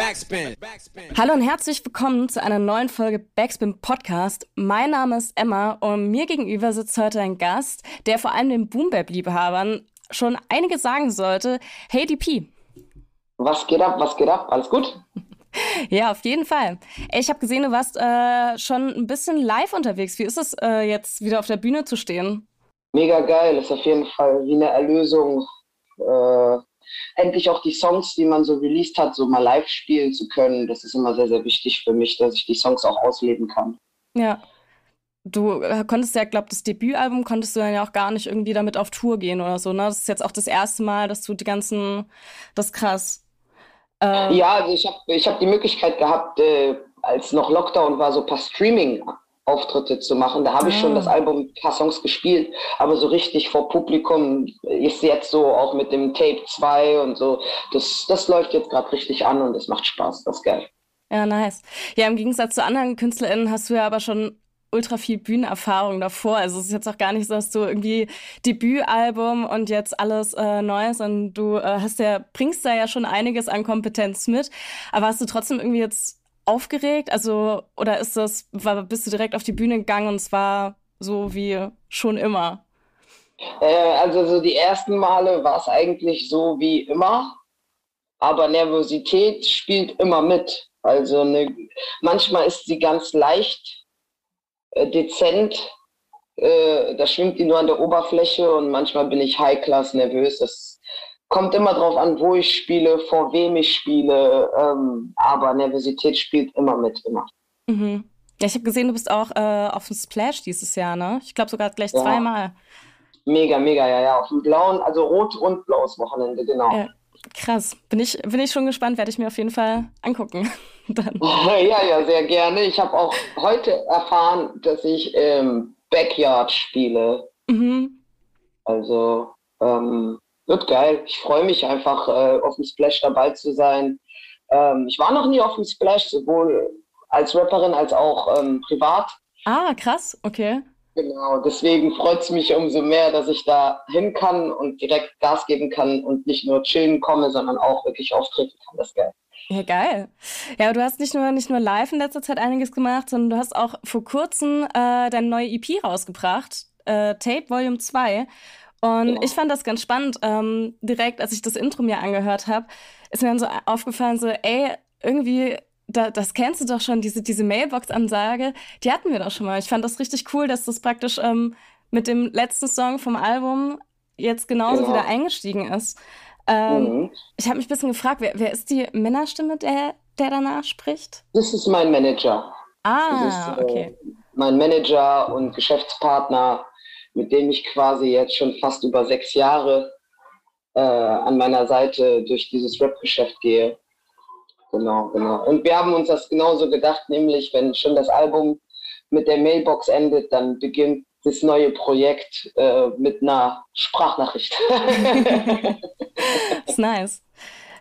Backspin. Hallo und herzlich willkommen zu einer neuen Folge Backspin Podcast. Mein Name ist Emma und mir gegenüber sitzt heute ein Gast, der vor allem den Boombap-Liebhabern schon einiges sagen sollte. Hey DP. Was geht ab, was geht ab? Alles gut? Ja, auf jeden Fall. Ich habe gesehen, du warst äh, schon ein bisschen live unterwegs. Wie ist es äh, jetzt wieder auf der Bühne zu stehen? Mega geil, ist auf jeden Fall wie eine Erlösung. Äh, endlich auch die Songs, die man so released hat, so mal live spielen zu können. Das ist immer sehr, sehr wichtig für mich, dass ich die Songs auch ausleben kann. Ja. Du äh, konntest ja, glaube das Debütalbum konntest du dann ja auch gar nicht irgendwie damit auf Tour gehen oder so, ne? Das ist jetzt auch das erste Mal, dass du die ganzen, das ist krass. Ähm, ja, also ich habe ich hab die Möglichkeit gehabt, äh, als noch Lockdown war, so ein paar Streaming-Auftritte zu machen. Da habe ich schon das ah. Album, ein paar Songs gespielt, aber so richtig vor Publikum ist jetzt so auch mit dem Tape 2 und so. Das, das läuft jetzt gerade richtig an und das macht Spaß, das ist geil. Ja, nice. Ja, im Gegensatz zu anderen KünstlerInnen hast du ja aber schon ultra viel Bühnenerfahrung davor. Also es ist jetzt auch gar nicht so, dass du irgendwie Debütalbum und jetzt alles äh, Neues und du äh, hast ja, bringst da ja schon einiges an Kompetenz mit. Aber hast du trotzdem irgendwie jetzt aufgeregt? Also, oder ist das, war, bist du direkt auf die Bühne gegangen und es war so wie schon immer? Äh, also so die ersten Male war es eigentlich so wie immer, aber Nervosität spielt immer mit. Also ne, manchmal ist sie ganz leicht äh, dezent. Äh, da schwimmt die nur an der Oberfläche und manchmal bin ich high-class nervös. Das kommt immer drauf an, wo ich spiele, vor wem ich spiele. Ähm, aber Nervosität spielt immer mit, immer. Mhm. Ja, ich habe gesehen, du bist auch äh, auf dem Splash dieses Jahr, ne? Ich glaube sogar gleich ja. zweimal. Mega, mega, ja, ja. Auf dem blauen, also rot und blaues Wochenende, genau. Ja, krass. Bin ich, bin ich schon gespannt, werde ich mir auf jeden Fall angucken. dann. Ja, ja, sehr gerne. Ich habe auch heute erfahren, dass ich im Backyard spiele. Mhm. Also ähm, wird geil. Ich freue mich einfach, äh, auf dem Splash dabei zu sein. Ähm, ich war noch nie auf dem Splash, sowohl als Rapperin als auch ähm, privat. Ah, krass, okay. Genau, deswegen freut es mich umso mehr, dass ich da hin kann und direkt Gas geben kann und nicht nur chillen komme, sondern auch wirklich auftreten kann. Das ist geil. Ja, geil. Ja, du hast nicht nur, nicht nur live in letzter Zeit einiges gemacht, sondern du hast auch vor kurzem äh, deine neue EP rausgebracht, äh, Tape Volume 2. Und ja. ich fand das ganz spannend. Ähm, direkt, als ich das Intro mir angehört habe, ist mir dann so aufgefallen, so, ey, irgendwie, da, das kennst du doch schon, diese, diese Mailbox-Ansage, die hatten wir doch schon mal. Ich fand das richtig cool, dass das praktisch ähm, mit dem letzten Song vom Album jetzt genauso genau. wieder eingestiegen ist. Ähm, mhm. Ich habe mich ein bisschen gefragt, wer, wer ist die Männerstimme, der, der danach spricht? Das ist mein Manager. Ah, ist, äh, okay. Mein Manager und Geschäftspartner, mit dem ich quasi jetzt schon fast über sechs Jahre äh, an meiner Seite durch dieses Rap-Geschäft gehe. Genau, genau. Und wir haben uns das genauso gedacht, nämlich wenn schon das Album mit der Mailbox endet, dann beginnt das neue Projekt äh, mit einer Sprachnachricht. ist nice.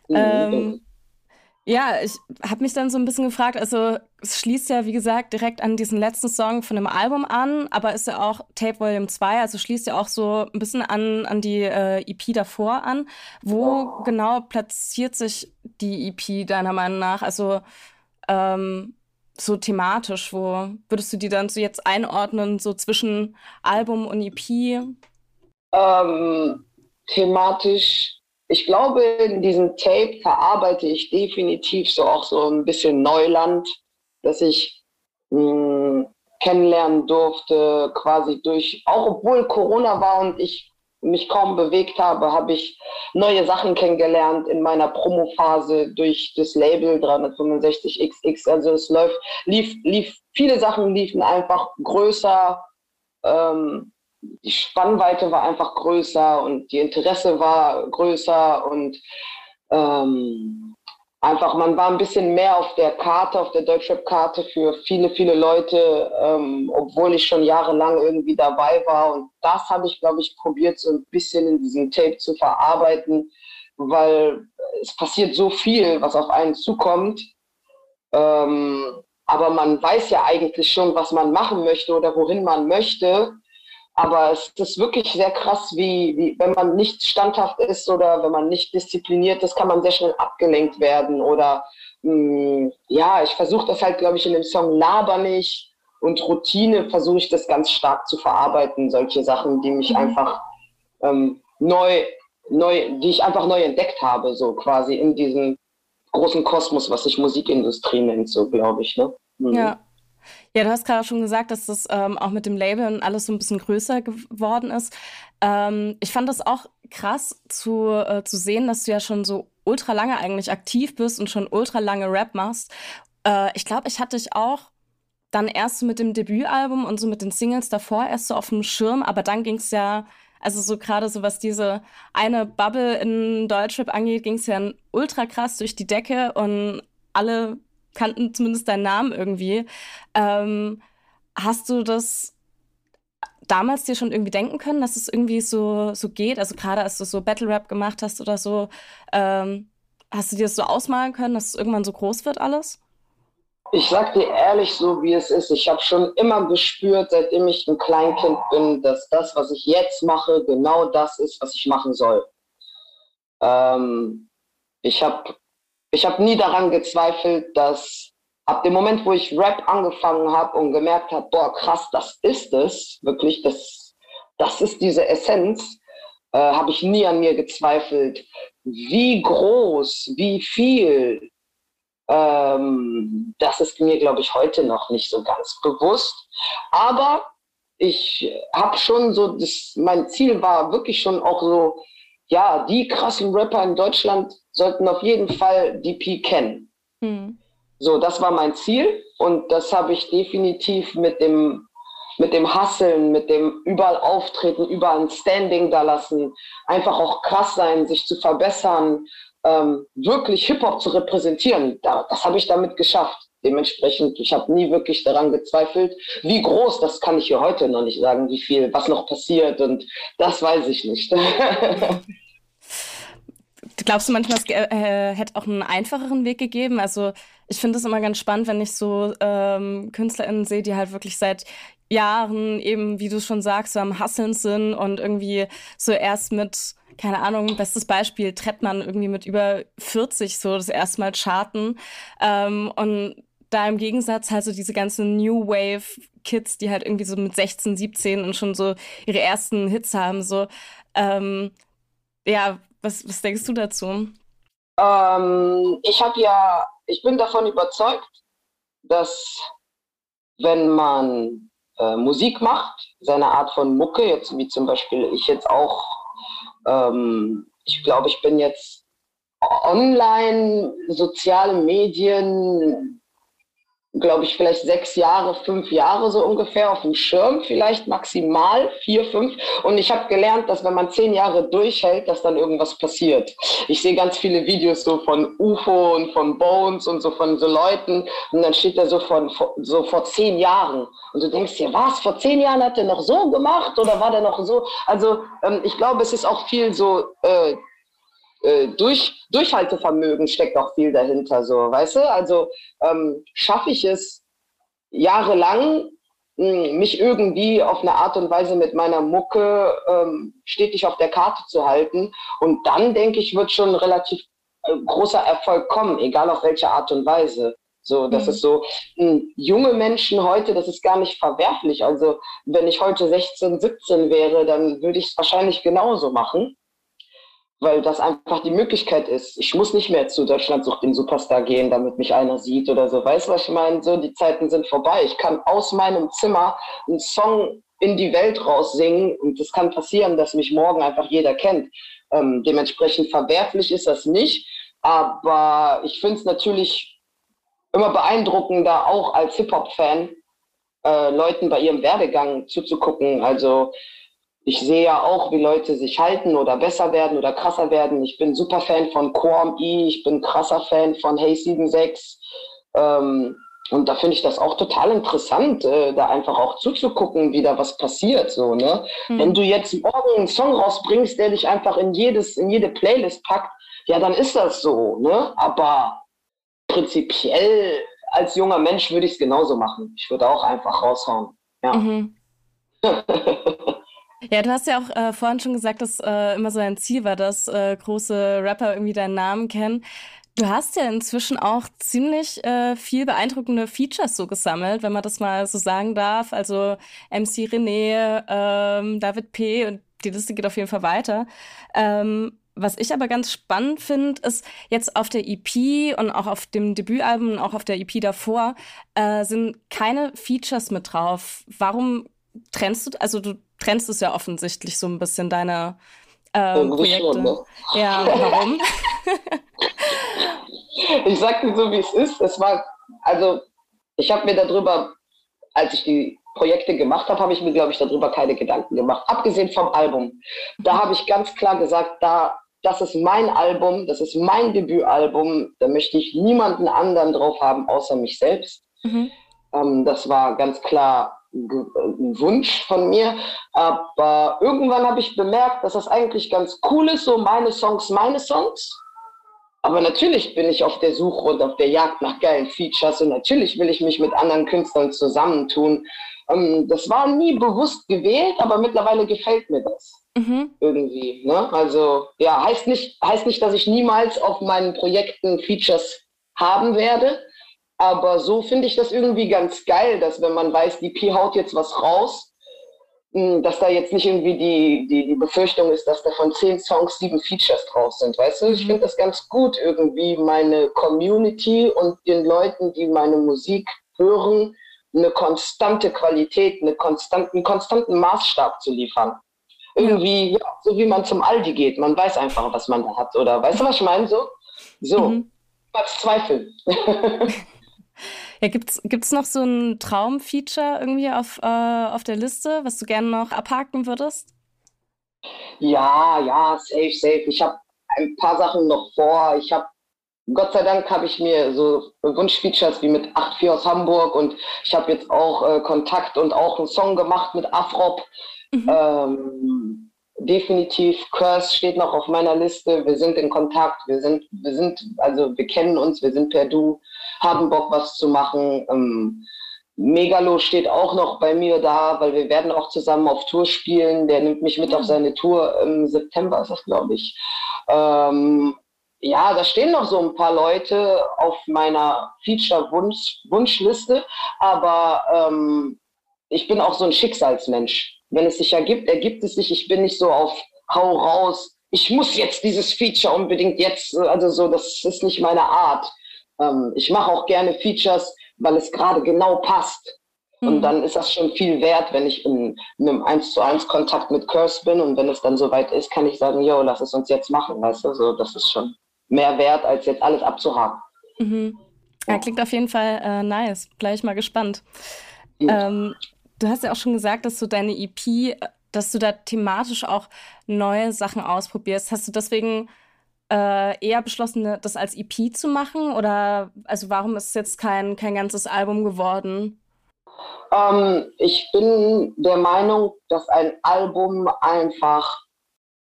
Mhm. Ähm, ja, ich habe mich dann so ein bisschen gefragt, also es schließt ja, wie gesagt, direkt an diesen letzten Song von dem Album an, aber ist ja auch Tape Volume 2, also schließt ja auch so ein bisschen an, an die äh, EP davor an. Wo genau platziert sich die EP deiner Meinung nach? Also ähm, so thematisch? Wo würdest du die dann so jetzt einordnen, so zwischen Album und EP? Ähm, thematisch, ich glaube, in diesem Tape verarbeite ich definitiv so auch so ein bisschen Neuland, dass ich mh, hm, kennenlernen durfte, quasi durch, auch obwohl Corona war und ich mich kaum bewegt habe, habe ich neue Sachen kennengelernt in meiner Promophase durch das Label 365XX. Also es läuft, lief, lief, viele Sachen liefen einfach größer, ähm, die Spannweite war einfach größer und die Interesse war größer und ähm, einfach, man war ein bisschen mehr auf der Karte, auf der Deutschrap-Karte für viele, viele Leute, ähm, obwohl ich schon jahrelang irgendwie dabei war. Und das habe ich, glaube ich, probiert, so ein bisschen in diesem Tape zu verarbeiten, weil es passiert so viel, was auf einen zukommt. Ähm, aber man weiß ja eigentlich schon, was man machen möchte oder wohin man möchte. Aber es ist wirklich sehr krass, wie, wie wenn man nicht standhaft ist oder wenn man nicht diszipliniert ist, kann man sehr schnell abgelenkt werden oder mh, mm, ja, ich versuche das halt, glaube ich, in dem Song Laber nicht und Routine versuche ich das ganz stark zu verarbeiten, solche Sachen, die mich mhm. einfach ähm, neu, neu, die ich einfach neu entdeckt habe, so quasi in diesem großen Kosmos, was sich Musikindustrie nennt, so glaube ich. Ne? Mhm. Ja. Ja, du hast gerade schon gesagt, dass das ähm, auch mit dem Label und alles so ein bisschen größer geworden ist. Ähm, ich fand das auch krass zu, äh, zu sehen, dass du ja schon so ultra lange eigentlich aktiv bist und schon ultra lange Rap machst. Äh, ich glaube, ich hatte dich auch dann erst mit dem Debütalbum und so mit den Singles davor erst so auf dem Schirm, aber dann ging es ja, also so gerade so was diese eine Bubble in Deutschrap angeht, ging es ja ultra krass durch die Decke und alle kannten zumindest deinen Namen irgendwie. Ähm, hast du das damals dir schon irgendwie denken können, dass es irgendwie so, so geht? Also gerade als du so Battle Rap gemacht hast oder so, ähm, hast du dir das so ausmalen können, dass es irgendwann so groß wird alles? Ich sag dir ehrlich so, wie es ist. Ich habe schon immer gespürt, seitdem ich ein Kleinkind bin, dass das, was ich jetzt mache, genau das ist, was ich machen soll. Ähm, ich habe ich hab nie daran gezweifelt, dass ab dem Moment, wo ich Rap angefangen habe und gemerkt habe, boah, krass, das ist es, wirklich, das, das ist diese Essenz, äh, habe ich nie an mir gezweifelt, wie groß, wie viel. Ähm, das ist mir, glaube ich, heute noch nicht so ganz bewusst. Aber ich habe schon so, das, mein Ziel war wirklich schon auch so, ja, die krassen Rapper in Deutschland sollten auf jeden Fall DP kennen. Hm. So, das war mein Ziel und das habe ich definitiv mit dem mit dem Hasseln, mit dem überall auftreten, überall ein Standing da lassen, einfach auch krass sein, sich zu verbessern, ähm, wirklich Hip-Hop zu repräsentieren. Da, das habe ich damit geschafft. Dementsprechend, ich habe nie wirklich daran gezweifelt. Wie groß, das kann ich hier heute noch nicht sagen, wie viel, was noch passiert und das weiß ich nicht. Glaubst du manchmal, es äh, hätte auch einen einfacheren Weg gegeben? Also ich finde es immer ganz spannend, wenn ich so ähm, KünstlerInnen sehe, die halt wirklich seit Jahren eben, wie du schon sagst, so am Hasseln sind und irgendwie so erst mit, keine Ahnung, bestes Beispiel, Trettmann irgendwie mit über 40 so das erste Mal charten. Ähm, und da im Gegensatz halt so diese ganzen New Wave Kids, die halt irgendwie so mit 16, 17 und schon so ihre ersten Hits haben, so, ähm, ja, was, was denkst du dazu? Ähm, ich habe ja, ich bin davon überzeugt, dass wenn man äh, Musik macht, seine Art von Mucke, jetzt wie zum Beispiel ich jetzt auch, ähm, ich glaube, ich bin jetzt online, soziale Medien, glaube ich, vielleicht sechs Jahre, fünf Jahre so ungefähr auf dem Schirm, vielleicht maximal vier, fünf. Und ich habe gelernt, dass wenn man zehn Jahre durchhält, dass dann irgendwas passiert. Ich sehe ganz viele Videos so von UFO und von Bones und so von so Leuten und dann steht da so von so vor zehn Jahren und du denkst dir, was, vor zehn Jahren hat er noch so gemacht oder war der noch so? Also ähm, ich glaube, es ist auch viel so äh, äh, durch, Durchhaltevermögen steckt auch viel dahinter, so, weißt du? Also ähm, schaffe ich es jahrelang, mh, hm, mich irgendwie auf eine Art und Weise mit meiner Mucke ähm, stetig auf der Karte zu halten. Und dann, denke ich, wird schon relativ äh, großer Erfolg kommen, egal auf welche Art und Weise. So, das mhm. ist so, mh, hm, junge Menschen heute, das ist gar nicht verwerflich. Also, wenn ich heute 16, 17 wäre, dann würde ich es wahrscheinlich genauso machen weil das einfach die Möglichkeit ist. Ich muss nicht mehr zu Deutschland sucht den Superstar gehen, damit mich einer sieht oder so. Weißt du, was ich meine? So, die Zeiten sind vorbei. Ich kann aus meinem Zimmer einen Song in die Welt raussingen und es kann passieren, dass mich morgen einfach jeder kennt. Ähm, dementsprechend verwerflich ist das nicht, aber ich finde es natürlich immer beeindruckender, auch als Hip-Hop-Fan, äh, Leuten bei ihrem Werdegang zuzugucken. Also ich sehe ja auch, wie Leute sich halten oder besser werden oder krasser werden. Ich bin super Fan von Quam E, ich bin krasser Fan von Hey 76. Ähm, und da finde ich das auch total interessant, äh, da einfach auch zuzugucken, wie da was passiert. So, ne? Mhm. Wenn du jetzt morgen einen Song rausbringst, der dich einfach in jedes, in jede Playlist packt, ja, dann ist das so, ne? Aber prinzipiell als junger Mensch würde ich es genauso machen. Ich würde auch einfach raushauen. Ja. Mhm. Ja, du hast ja auch äh, vorhin schon gesagt, dass äh, immer so ein Ziel war, dass äh, große Rapper irgendwie deinen Namen kennen. Du hast ja inzwischen auch ziemlich äh, viel beeindruckende Features so gesammelt, wenn man das mal so sagen darf. Also MC René, ähm, David P. und die Liste geht auf jeden Fall weiter. Ähm, was ich aber ganz spannend finde, ist jetzt auf der EP und auch auf dem Debütalbum und auch auf der EP davor äh, sind keine Features mit drauf. Warum trennst du, also du trennst es ja offensichtlich so ein bisschen deine äh, Projekte. Schon, ne? Ja, warum? ich sag dir so, wie es ist. Es war, also ich habe mir darüber, als ich die Projekte gemacht habe, habe ich mir, glaube ich, darüber keine Gedanken gemacht. Abgesehen vom Album. Da habe ich ganz klar gesagt, da, das ist mein Album, das ist mein Debütalbum, da möchte ich niemanden anderen drauf haben, außer mich selbst. Mhm. Ähm, das war ganz klar ein Wunsch von mir. Aber irgendwann habe ich bemerkt, dass das eigentlich ganz cool ist, so meine Songs, meine Songs. Aber natürlich bin ich auf der Suche und auf der Jagd nach geilen Features und natürlich will ich mich mit anderen Künstlern zusammentun. Ähm, das war nie bewusst gewählt, aber mittlerweile gefällt mir das. Mhm. Irgendwie. Ne? Also ja, heißt nicht, heißt nicht, dass ich niemals auf meinen Projekten Features haben werde. Aber so finde ich das irgendwie ganz geil, dass wenn man weiß, die Pi haut jetzt was raus, hm, dass da jetzt nicht irgendwie die, die, die Befürchtung ist, dass da von zehn Songs sieben Features drauf sind. Weißt du, ich mhm. finde das ganz gut, irgendwie meine Community und den Leuten, die meine Musik hören, eine konstante Qualität, eine konstant, einen konstanten Maßstab zu liefern. Irgendwie, ja, so wie man zum Aldi geht. Man weiß einfach, was man da hat. Oder weißt du, was ich meine? So, so. Mhm. Was zweifeln. Ja, gibt's gibt's noch so ein Traumfeature irgendwie auf, äh, auf der Liste, was du gerne noch abhaken würdest? Ja, ja, safe, safe. Ich habe ein paar Sachen noch vor. Ich habe Gott sei Dank habe ich mir so Wunschfeatures wie mit 8-4 aus Hamburg und ich habe jetzt auch äh, Kontakt und auch einen Song gemacht mit Afrop. Mhm. Ähm, definitiv, Curse steht noch auf meiner Liste. Wir sind in Kontakt, wir sind, wir sind, also wir kennen uns, wir sind per Du, haben Bock, was zu machen. Ähm, Megalo steht auch noch bei mir da, weil wir werden auch zusammen auf Tour spielen. Der nimmt mich mit ja. auf seine Tour im September, ist das, glaube ich. Ähm, ja, da stehen noch so ein paar Leute auf meiner Feature-Wunschliste, aber ähm, ich bin auch so ein Schicksalsmensch. Wenn es sich ergibt, ergibt es sich. Ich bin nicht so auf Hau raus. Ich muss jetzt dieses Feature unbedingt jetzt, also so, das ist nicht meine Art. Ähm, ich mache auch gerne Features, weil es gerade genau passt. Und mhm. dann ist das schon viel wert, wenn ich in, in einem 1 zu 1 Kontakt mit Curse bin und wenn es dann soweit ist, kann ich sagen, yo, lass es uns jetzt machen, weißt du, so, das ist schon mehr wert, als jetzt alles abzuhaken. Mhm. Ja, klingt auf jeden Fall äh, nice. Gleich mal gespannt. Ähm, du hast ja auch schon gesagt, dass du deine EP, dass du da thematisch auch neue Sachen ausprobierst. Hast du deswegen äh, eher beschlossen, das als EP zu machen? Oder also warum ist es jetzt kein, kein ganzes Album geworden? Ähm, ich bin der Meinung, dass ein Album einfach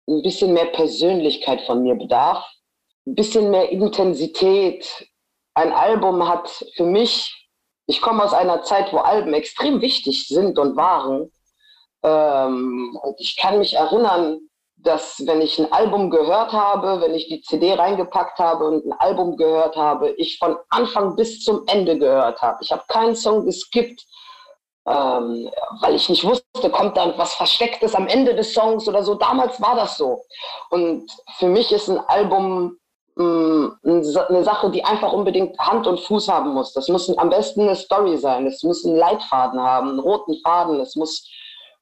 ein bisschen mehr Persönlichkeit von mir bedarf ein bisschen mehr Intensität. Ein Album hat für mich, ich komme aus einer Zeit, wo Alben extrem wichtig sind und waren. Ähm, und ich kann mich erinnern, dass wenn ich ein Album gehört habe, wenn ich die CD reingepackt habe und ein Album gehört habe, ich von Anfang bis zum Ende gehört habe. Ich habe keinen Song geskippt, ähm, weil ich nicht wusste, kommt da was Verstecktes am Ende des Songs oder so. Damals war das so. Und für mich ist ein Album eine Sache, die einfach unbedingt Hand und Fuß haben muss. Das muss am besten eine Story sein. Es muss einen Leitfaden haben, einen roten Faden. Es muss,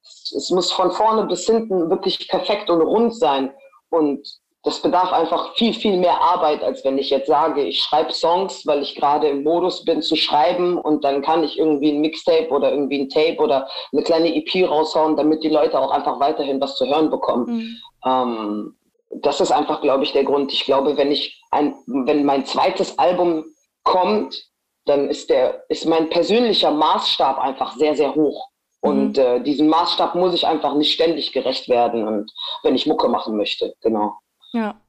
es muss von vorne bis hinten wirklich perfekt und rund sein. Und das bedarf einfach viel, viel mehr Arbeit, als wenn ich jetzt sage, ich schreibe Songs, weil ich gerade im Modus bin zu schreiben und dann kann ich irgendwie ein Mixtape oder irgendwie ein Tape oder eine kleine EP raushauen, damit die Leute auch einfach weiterhin was zu hören bekommen. Mhm. Ähm, das ist einfach, glaube ich, der Grund. Ich glaube, wenn ich ein, wenn mein zweites Album kommt, dann ist der, ist mein persönlicher Maßstab einfach sehr, sehr hoch. Und mhm. äh, diesem Maßstab muss ich einfach nicht ständig gerecht werden und wenn ich Mucke machen möchte, genau. Ja.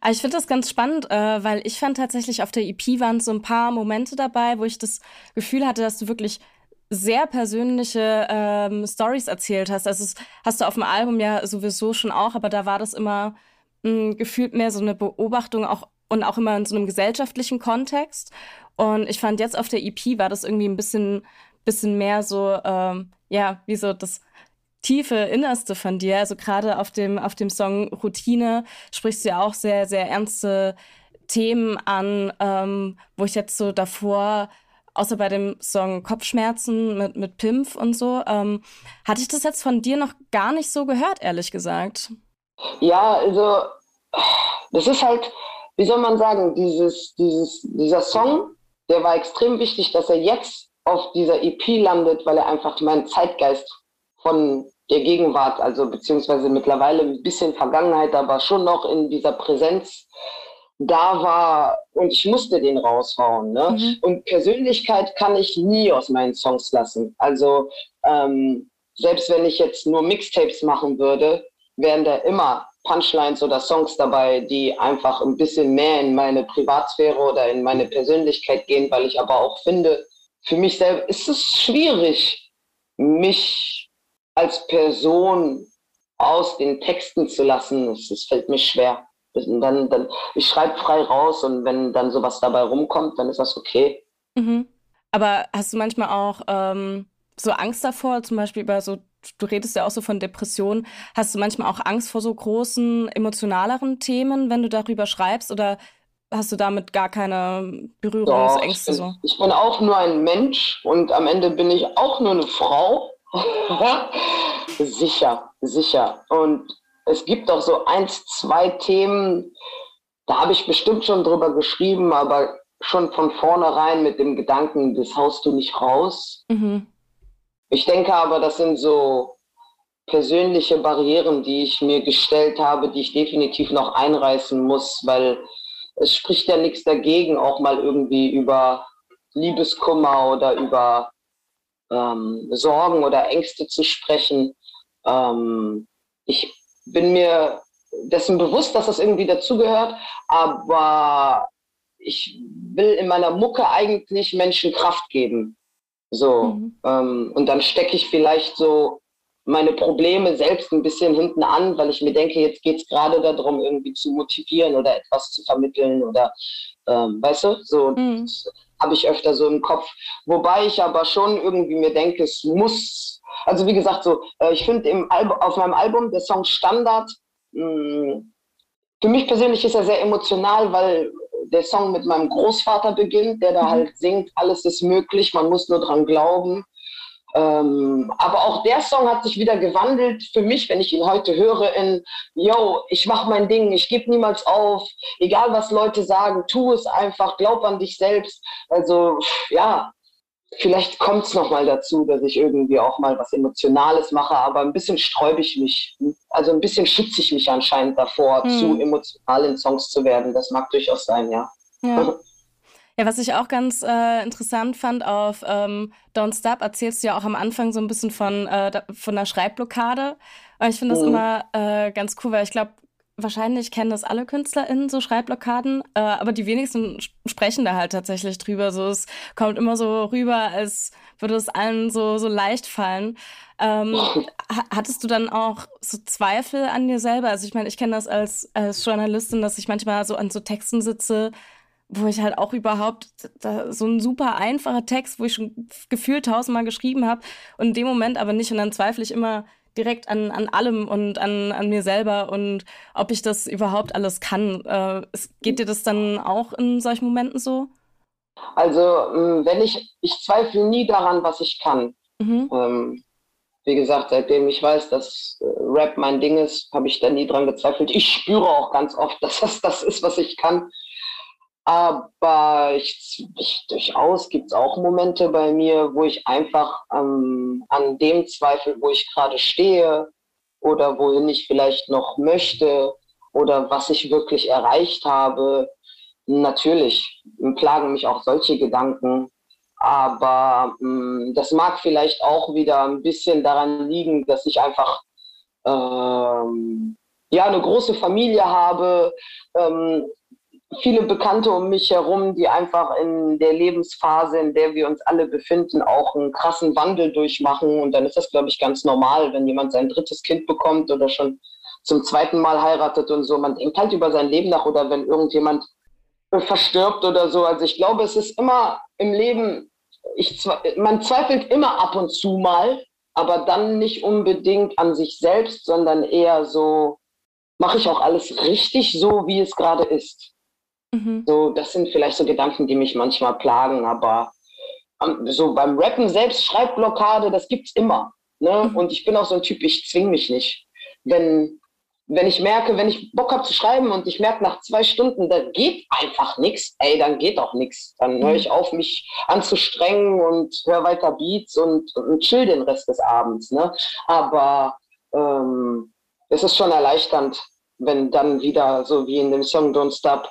Also ich finde das ganz spannend, äh, weil ich fand tatsächlich auf der EP waren so ein paar Momente dabei, wo ich das Gefühl hatte, dass du wirklich sehr persönliche ähm, Stories erzählt hast. Also das hast du auf dem Album ja sowieso schon auch, aber da war das immer mh, gefühlt mehr so eine Beobachtung auch und auch immer in so einem gesellschaftlichen Kontext. Und ich fand jetzt auf der EP war das irgendwie ein bisschen, bisschen mehr so, ähm, ja, wie so das tiefe Innerste von dir. Also gerade auf dem, auf dem Song Routine sprichst du ja auch sehr, sehr ernste Themen an, ähm, wo ich jetzt so davor, außer bei dem Song Kopfschmerzen mit, mit Pimpf und so, ähm, hatte ich das jetzt von dir noch gar nicht so gehört, ehrlich gesagt. Ja, also das ist halt, wie soll man sagen, dieses, dieses, dieser Song, der war extrem wichtig, dass er jetzt auf dieser EP landet, weil er einfach meinen Zeitgeist von der Gegenwart, also beziehungsweise mittlerweile ein bisschen Vergangenheit, aber schon noch in dieser Präsenz da war und ich musste den raushauen. Ne? Mhm. Und Persönlichkeit kann ich nie aus meinen Songs lassen. Also ähm, selbst wenn ich jetzt nur Mixtapes machen würde, wären da immer Punchlines oder Songs dabei, die einfach ein bisschen mehr in meine Privatsphäre oder in meine Persönlichkeit gehen, weil ich aber auch finde, für mich selbst ist es schwierig, mich als Person aus den Texten zu lassen. Es, fällt mir schwer. Dann, dann, ich schreibe frei raus und wenn dann sowas dabei rumkommt, dann ist das okay. Mhm. Aber hast du manchmal auch ähm, so Angst davor, zum Beispiel über so du redest ja auch so von Depressionen. Hast du manchmal auch Angst vor so großen, emotionaleren Themen, wenn du darüber schreibst? Oder hast du damit gar keine Berührungsängste? Doch, ich, bin, ich bin auch nur ein Mensch und am Ende bin ich auch nur eine Frau. sicher, sicher. Und es gibt auch so eins, zwei Themen, da habe ich bestimmt schon drüber geschrieben, aber schon von vornherein mit dem Gedanken, das haust du nicht raus. Mhm. Ich denke aber, das sind so persönliche Barrieren, die ich mir gestellt habe, die ich definitiv noch einreißen muss, weil es spricht ja nichts dagegen, auch mal irgendwie über Liebeskummer oder über ähm, Sorgen oder Ängste zu sprechen. Ähm, ich bin mir dessen bewusst, dass das irgendwie dazugehört, aber ich will in meiner Mucke eigentlich Menschen Kraft geben. So. Mhm. Ähm, und dann stecke ich vielleicht so meine Probleme selbst ein bisschen hinten an, weil ich mir denke, jetzt geht es gerade darum, irgendwie zu motivieren oder etwas zu vermitteln oder ähm, weißt du, so mhm. habe ich öfter so im Kopf. Wobei ich aber schon irgendwie mir denke, es muss, also wie gesagt, so, äh, ich finde auf meinem Album der Song Standard, mh, mm, für mich persönlich ist er sehr emotional, weil der Song mit meinem Großvater beginnt, der da mhm. halt singt, alles ist möglich, man muss nur dran glauben. Ähm, aber auch der Song hat sich wieder gewandelt für mich, wenn ich ihn heute höre, in, yo, ich mach mein Ding, ich gebe niemals auf, egal was Leute sagen, tu es einfach, glaub an dich selbst. Also, ja, vielleicht kommt es nochmal dazu, dass ich irgendwie auch mal was Emotionales mache, aber ein bisschen sträube ich mich. Also ein bisschen schütze ich mich anscheinend davor, mhm. zu emotional in Songs zu werden. Das mag durchaus sein, ja. Ja, ja was ich auch ganz äh, interessant fand, auf ähm, Don't Stop erzählst du ja auch am Anfang so ein bisschen von, äh, von einer Schreibblockade. Und ich finde das mhm. immer äh, ganz cool, weil ich glaube, wahrscheinlich kennen das alle KünstlerInnen, so Schreibblockaden, äh, aber die wenigsten sprechen da halt tatsächlich drüber. So, es kommt immer so rüber, als würde es allen so, so leicht fallen. Ähm, hattest du dann auch so Zweifel an dir selber? Also ich meine, ich kenne das als, als Journalistin, dass ich manchmal so an so Texten sitze, wo ich halt auch überhaupt so ein super einfacher Text, wo ich schon gefühlt tausendmal geschrieben habe und in dem Moment aber nicht und dann zweifle ich immer direkt an, an allem und an, an mir selber und ob ich das überhaupt alles kann. Äh, geht dir das dann auch in solchen Momenten so? Also, ähm, wenn ich, ich zweifle nie daran, was ich kann. Mhm. Ähm, wie gesagt, seitdem ich weiß, dass äh, Rap mein Ding ist, habe ich da nie dran gezweifelt. Ich spüre auch ganz oft, dass das das ist, was ich kann. Aber ich, ich, durchaus gibt es auch Momente bei mir, wo ich einfach ähm, an dem zweifle, wo ich gerade stehe oder wohin ich vielleicht noch möchte oder was ich wirklich erreicht habe. Natürlich plagen mich auch solche Gedanken, aber ähm, das mag vielleicht auch wieder ein bisschen daran liegen, dass ich einfach ähm, ja eine große Familie habe, ähm, viele Bekannte um mich herum, die einfach in der Lebensphase, in der wir uns alle befinden, auch einen krassen Wandel durchmachen. Und dann ist das, glaube ich, ganz normal, wenn jemand sein drittes Kind bekommt oder schon zum zweiten Mal heiratet und so. Man denkt halt über sein Leben nach oder wenn irgendjemand verstirbt oder so. Also ich glaube, es ist immer im Leben, ich, man zweifelt immer ab und zu mal, aber dann nicht unbedingt an sich selbst, sondern eher so, mache ich auch alles richtig so, wie es gerade ist. Mhm. So, das sind vielleicht so Gedanken, die mich manchmal plagen, aber so beim Rappen selbst Schreibblockade, das gibt's immer. Ne? Mhm. Und ich bin auch so ein Typ, ich zwing mich nicht. Wenn, wenn ich merke, wenn ich Bock habe zu schreiben und ich merke nach zwei Stunden, da geht einfach nichts, ey, dann geht auch nichts. Dann mhm. höre ich auf, mich anzustrengen und höre weiter Beats und, und chill den Rest des Abends. Ne? Aber ähm, es ist schon erleichternd, wenn dann wieder, so wie in dem Song Don't Stop,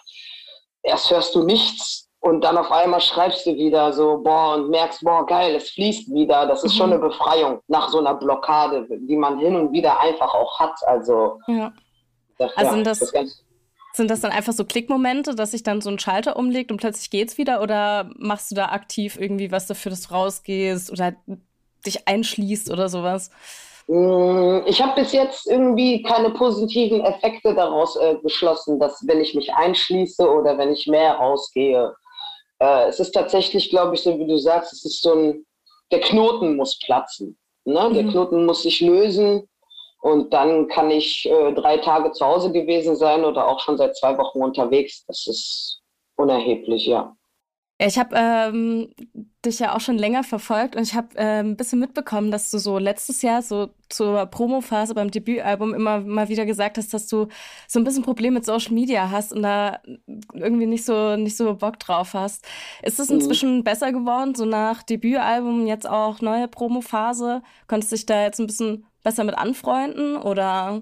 erst hörst du nichts und dann auf einmal schreibst du wieder so, boah, und merkst, boah, geil, es fließt wieder. Das ist mhm. schon eine Befreiung nach so einer Blockade, die man hin und wieder einfach auch hat. Also, ja. Das, also ja, sind das, das sind das dann einfach so Klickmomente, dass sich dann so ein Schalter umlegt und plötzlich geht's wieder? Oder machst du da aktiv irgendwie was dafür, dass du rausgehst oder dich einschließt oder sowas? Mm, ich habe bis jetzt irgendwie keine positiven Effekte daraus äh, geschlossen, dass wenn ich mich einschließe oder wenn ich mehr rausgehe. Äh, es ist tatsächlich, glaube ich, so wie du sagst, es ist so ein, der Knoten muss platzen. Ne? Mhm. Der Knoten muss sich lösen und dann kann ich äh, drei Tage zu Hause gewesen sein oder auch schon seit zwei Wochen unterwegs. Das ist unerheblich, ja. Ich habe ähm, dich ja auch schon länger verfolgt und ich habe äh, ein bisschen mitbekommen, dass du so letztes Jahr so zur Promophase beim Debütalbum immer mal wieder gesagt hast, dass du so ein bisschen Problem mit Social Media hast und da irgendwie nicht so nicht so Bock drauf hast. Ist es mhm. inzwischen mhm. besser geworden, so nach Debütalbum jetzt auch neue Promophase? Konntest du dich da jetzt ein bisschen besser mit anfreunden oder?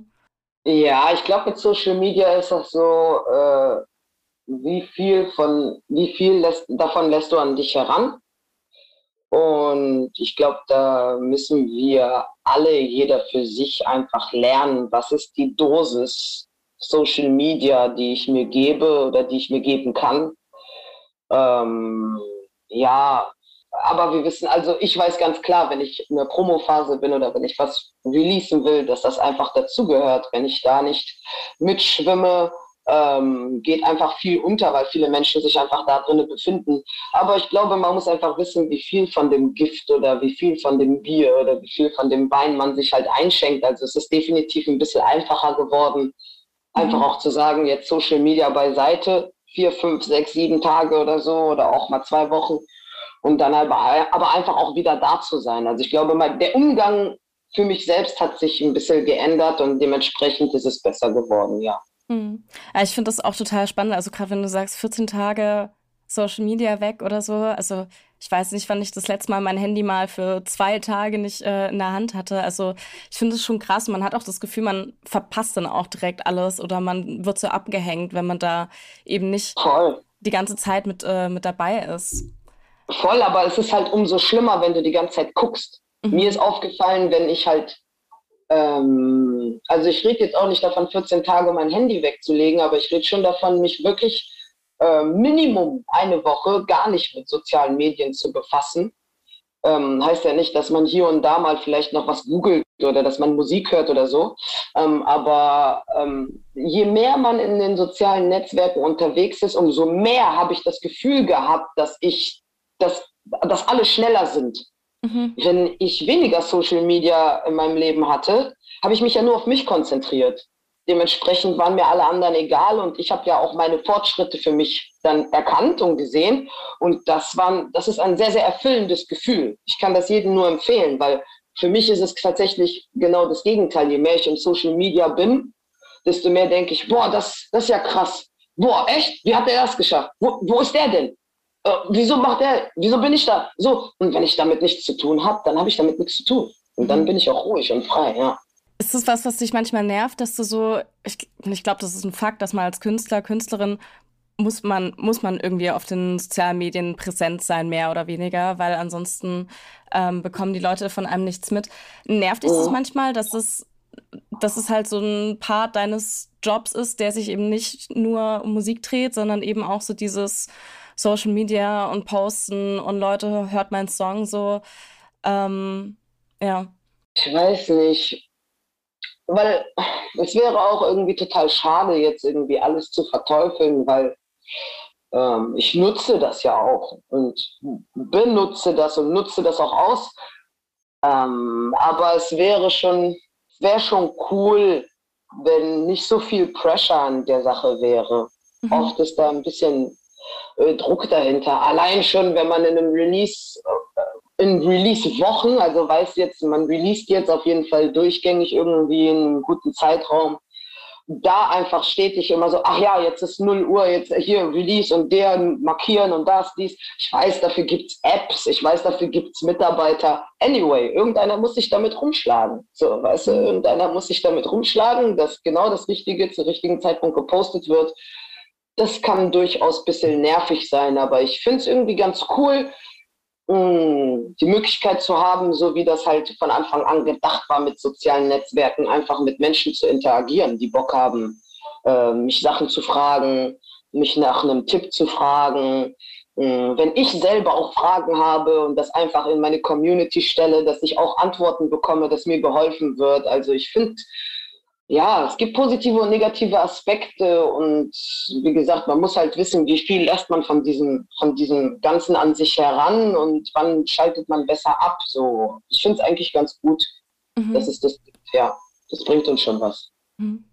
Ja, ich glaube mit Social Media ist das so. Äh wie viel von, wie viel lässt, davon lässt du an dich heran? Und ich glaube, da müssen wir alle, jeder für sich einfach lernen, was ist die Dosis Social Media, die ich mir gebe oder die ich mir geben kann. Ähm, ja, aber wir wissen, also ich weiß ganz klar, wenn ich in der Promophase bin oder wenn ich was releasen will, dass das einfach dazugehört. Wenn ich da nicht mitschwimme, ähm, geht einfach viel unter, weil viele Menschen sich einfach da drinnen befinden. Aber ich glaube, man muss einfach wissen, wie viel von dem Gift oder wie viel von dem Bier oder wie viel von dem Wein man sich halt einschenkt. Also es ist definitiv ein bisschen einfacher geworden, einfach mhm. auch zu sagen, jetzt Social Media beiseite, vier, fünf, sechs, sieben Tage oder so oder auch mal zwei Wochen und dann aber, aber einfach auch wieder da zu sein. Also ich glaube, der Umgang für mich selbst hat sich ein bisschen geändert und dementsprechend ist es besser geworden, ja. Hm. Ja, ich finde das auch total spannend. Also gerade wenn du sagst, 14 Tage Social Media weg oder so. Also ich weiß nicht, wann ich das letzte Mal mein Handy mal für zwei Tage nicht äh, in der Hand hatte. Also ich finde es schon krass. Man hat auch das Gefühl, man verpasst dann auch direkt alles oder man wird so abgehängt, wenn man da eben nicht Voll. die ganze Zeit mit, äh, mit dabei ist. Voll, aber es ist halt umso schlimmer, wenn du die ganze Zeit guckst. Mhm. Mir ist aufgefallen, wenn ich halt ähm, also ich rede jetzt auch nicht davon, 14 Tage mein Handy wegzulegen, aber ich rede schon davon, mich wirklich äh, Minimum eine Woche gar nicht mit sozialen Medien zu befassen. Ähm, heißt ja nicht, dass man hier und da mal vielleicht noch was googelt oder dass man Musik hört oder so. Ähm, aber ähm, je mehr man in den sozialen Netzwerken unterwegs ist, umso mehr habe ich das Gefühl gehabt, dass ich, dass, dass alle schneller sind. Mhm. Wenn ich weniger Social Media in meinem Leben hatte, habe ich mich ja nur auf mich konzentriert. Dementsprechend waren mir alle anderen egal und ich habe ja auch meine Fortschritte für mich dann erkannt und gesehen. Und das, war, das ist ein sehr, sehr erfüllendes Gefühl. Ich kann das jedem nur empfehlen, weil für mich ist es tatsächlich genau das Gegenteil. Je mehr ich im Social Media bin, desto mehr denke ich, boah, das, das ist ja krass. Boah, echt? Wie hat er das geschafft? Wo, wo ist der denn? äh, wieso macht er, wieso bin ich da? So, und wenn ich damit nichts zu tun habe, dann habe ich damit nichts zu tun. Und dann mhm. bin ich auch ruhig und frei, ja. Ist das was, was dich manchmal nervt, dass du so, ich, ich glaube, das ist ein Fakt, dass man als Künstler, Künstlerin muss man, muss man irgendwie auf den sozialen Medien präsent sein, mehr oder weniger, weil ansonsten ähm, bekommen die Leute von einem nichts mit. Nervt dich das mhm. manchmal, dass es, dass es halt so ein Part deines Jobs ist, der sich eben nicht nur um Musik dreht, sondern eben auch so dieses Social Media und posten und Leute hört meinen Song so. Ähm, ja. Ich weiß nicht. Weil es wäre auch irgendwie total schade, jetzt irgendwie alles zu verteufeln, weil ähm, ich nutze das ja auch und benutze das und nutze das auch aus. Ähm, aber es wäre schon, wäre schon cool, wenn nicht so viel Pressure an der Sache wäre. Mhm. Oft ist da ein bisschen äh, Druck dahinter. Allein schon, wenn man in einem Release, äh, in Release-Wochen, also weiß jetzt, man released jetzt auf jeden Fall durchgängig irgendwie in einem guten Zeitraum, da einfach stetig immer so, ach ja, jetzt ist 0 Uhr, jetzt hier Release und der markieren und das, dies. Ich weiß, dafür gibt's Apps, ich weiß, dafür gibt's Mitarbeiter. Anyway, irgendeiner muss sich damit rumschlagen. So, weißt du, irgendeiner muss sich damit rumschlagen, dass genau das Richtige zum richtigen Zeitpunkt gepostet wird. Das kann durchaus ein bisschen nervig sein, aber ich finde es irgendwie ganz cool, die Möglichkeit zu haben, so wie das halt von Anfang an gedacht war mit sozialen Netzwerken, einfach mit Menschen zu interagieren, die Bock haben, äh, mich Sachen zu fragen, mich nach einem Tipp zu fragen. Wenn ich selber auch Fragen habe und das einfach in meine Community stelle, dass ich auch Antworten bekomme, dass mir geholfen wird. Also ich finde, ja, es gibt positive und negative Aspekte und wie gesagt, man muss halt wissen, wie viel lässt man von diesem, von diesem Ganzen an sich heran und wann schaltet man besser ab. So, ich finde es eigentlich ganz gut. Mhm. Das ist das, ja, das bringt uns schon was. Mhm.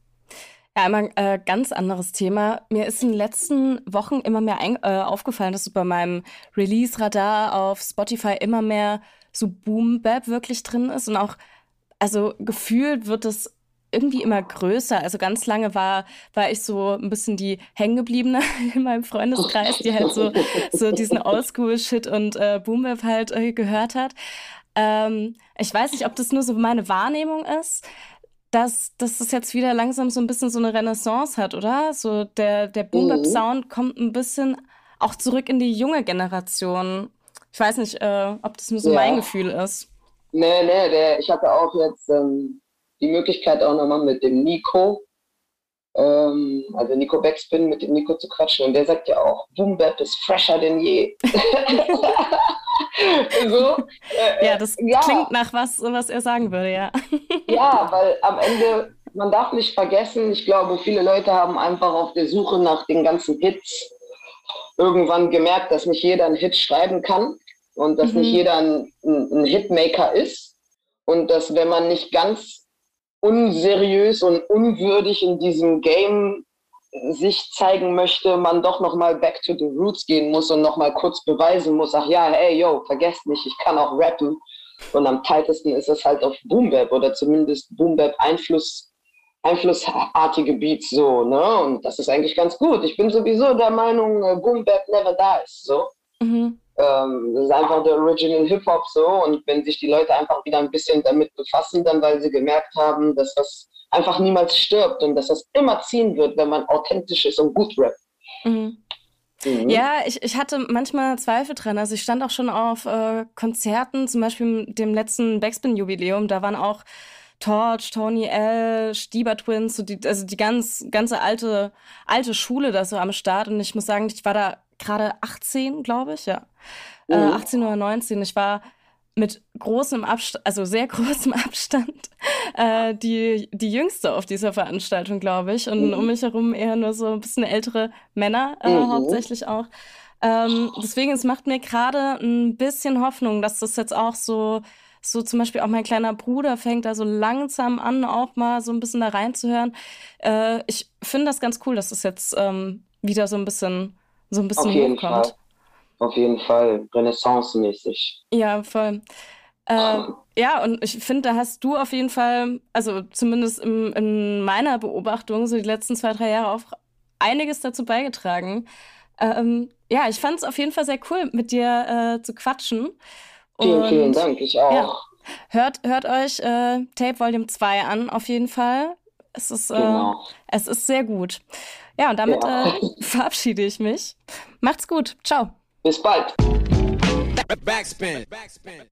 Ja, einmal äh, ganz anderes Thema. Mir ist in den letzten Wochen immer mehr ein, äh, aufgefallen, dass so bei meinem Release-Radar auf Spotify immer mehr so Boom-Bap wirklich drin ist und auch, also gefühlt wird es irgendwie immer größer. Also ganz lange war, war ich so ein bisschen die hängengebliebene in meinem Freundeskreis, die halt so, so diesen Oldschool-Shit und äh, Boom halt äh, gehört hat. Ähm, ich weiß nicht, ob das nur so meine Wahrnehmung ist, dass, dass das jetzt wieder langsam so ein bisschen so eine Renaissance hat, oder? So der, der Boom Sound kommt ein bisschen auch zurück in die junge Generation. Ich weiß nicht, äh, ob das nur so ja. mein Gefühl ist. Nee, nee, der, ich hatte auch jetzt ähm, die Möglichkeit auch nochmal mit dem Nico, ähm, also Nico Backspin, mit dem Nico zu quatschen. Und der sagt ja auch, Boom Bap ist fresher denn je. so, äh, ja, das ja. klingt nach was, was er sagen würde, ja. ja, weil am Ende, man darf nicht vergessen, ich glaube, viele Leute haben einfach auf der Suche nach den ganzen Hits irgendwann gemerkt, dass nicht jeder einen Hit schreiben kann und dass mhm. nicht jeder ein, ein Hitmaker ist und dass wenn man nicht ganz unseriös und unwürdig in diesem Game sich zeigen möchte, man doch noch mal back to the roots gehen muss und noch mal kurz beweisen muss, ach ja, hey, yo, vergesst nicht, ich kann auch rappen. Und am tightesten ist es halt auf Boom Bap oder zumindest Boom Bap Einfluss, einflussartige Beats so, ne? Und das ist eigentlich ganz gut. Ich bin sowieso der Meinung, äh, Boom Bap never dies, so. Mhm. Ähm, das ist einfach der Original Hip-Hop so. Und wenn sich die Leute einfach wieder ein bisschen damit befassen, dann weil sie gemerkt haben, dass das einfach niemals stirbt und dass das immer ziehen wird, wenn man authentisch ist und gut rappt. Mhm. Mhm. Ja, ich, ich hatte manchmal Zweifel dran. Also ich stand auch schon auf äh, Konzerten, zum Beispiel dem letzten Backspin-Jubiläum, da waren auch Torch, Tony L, Stieber Twins, so die, also die ganz, ganze alte, alte Schule da so am Start. Und ich muss sagen, ich war da gerade 18, glaube ich, ja. Mhm. Äh, 18 oder 19. Ich war mit großem Abstand, also sehr großem Abstand, äh, die, die jüngste auf dieser Veranstaltung, glaube ich. Und mhm. um mich herum eher nur so ein bisschen ältere Männer, äh, mhm. hauptsächlich auch. Ähm, deswegen, es macht mir gerade ein bisschen Hoffnung, dass das jetzt auch so, so zum Beispiel auch mein kleiner Bruder fängt da so langsam an, auch mal so ein bisschen da reinzuhören. Äh, ich finde das ganz cool, dass das jetzt ähm, wieder so ein bisschen so ein bisschen Auf jeden hochkommt. Fall. Auf jeden Fall, Renaissance-mäßig. Ja, voll. Äh, ja, und ich finde, da hast du auf jeden Fall, also zumindest im, in meiner Beobachtung, so die letzten zwei, drei Jahre auch einiges dazu beigetragen. Ähm, ja, ich fand es auf jeden Fall sehr cool, mit dir äh, zu quatschen. Vielen, und, vielen Dank, ich auch. Ja, hört, hört euch äh, Tape Volume 2 an, auf jeden Fall. Es ist, äh, genau. es ist sehr gut. Ja, und damit ja. Äh, verabschiede ich mich. Macht's gut. Ciao. Bis bald. Backspin. Backspin.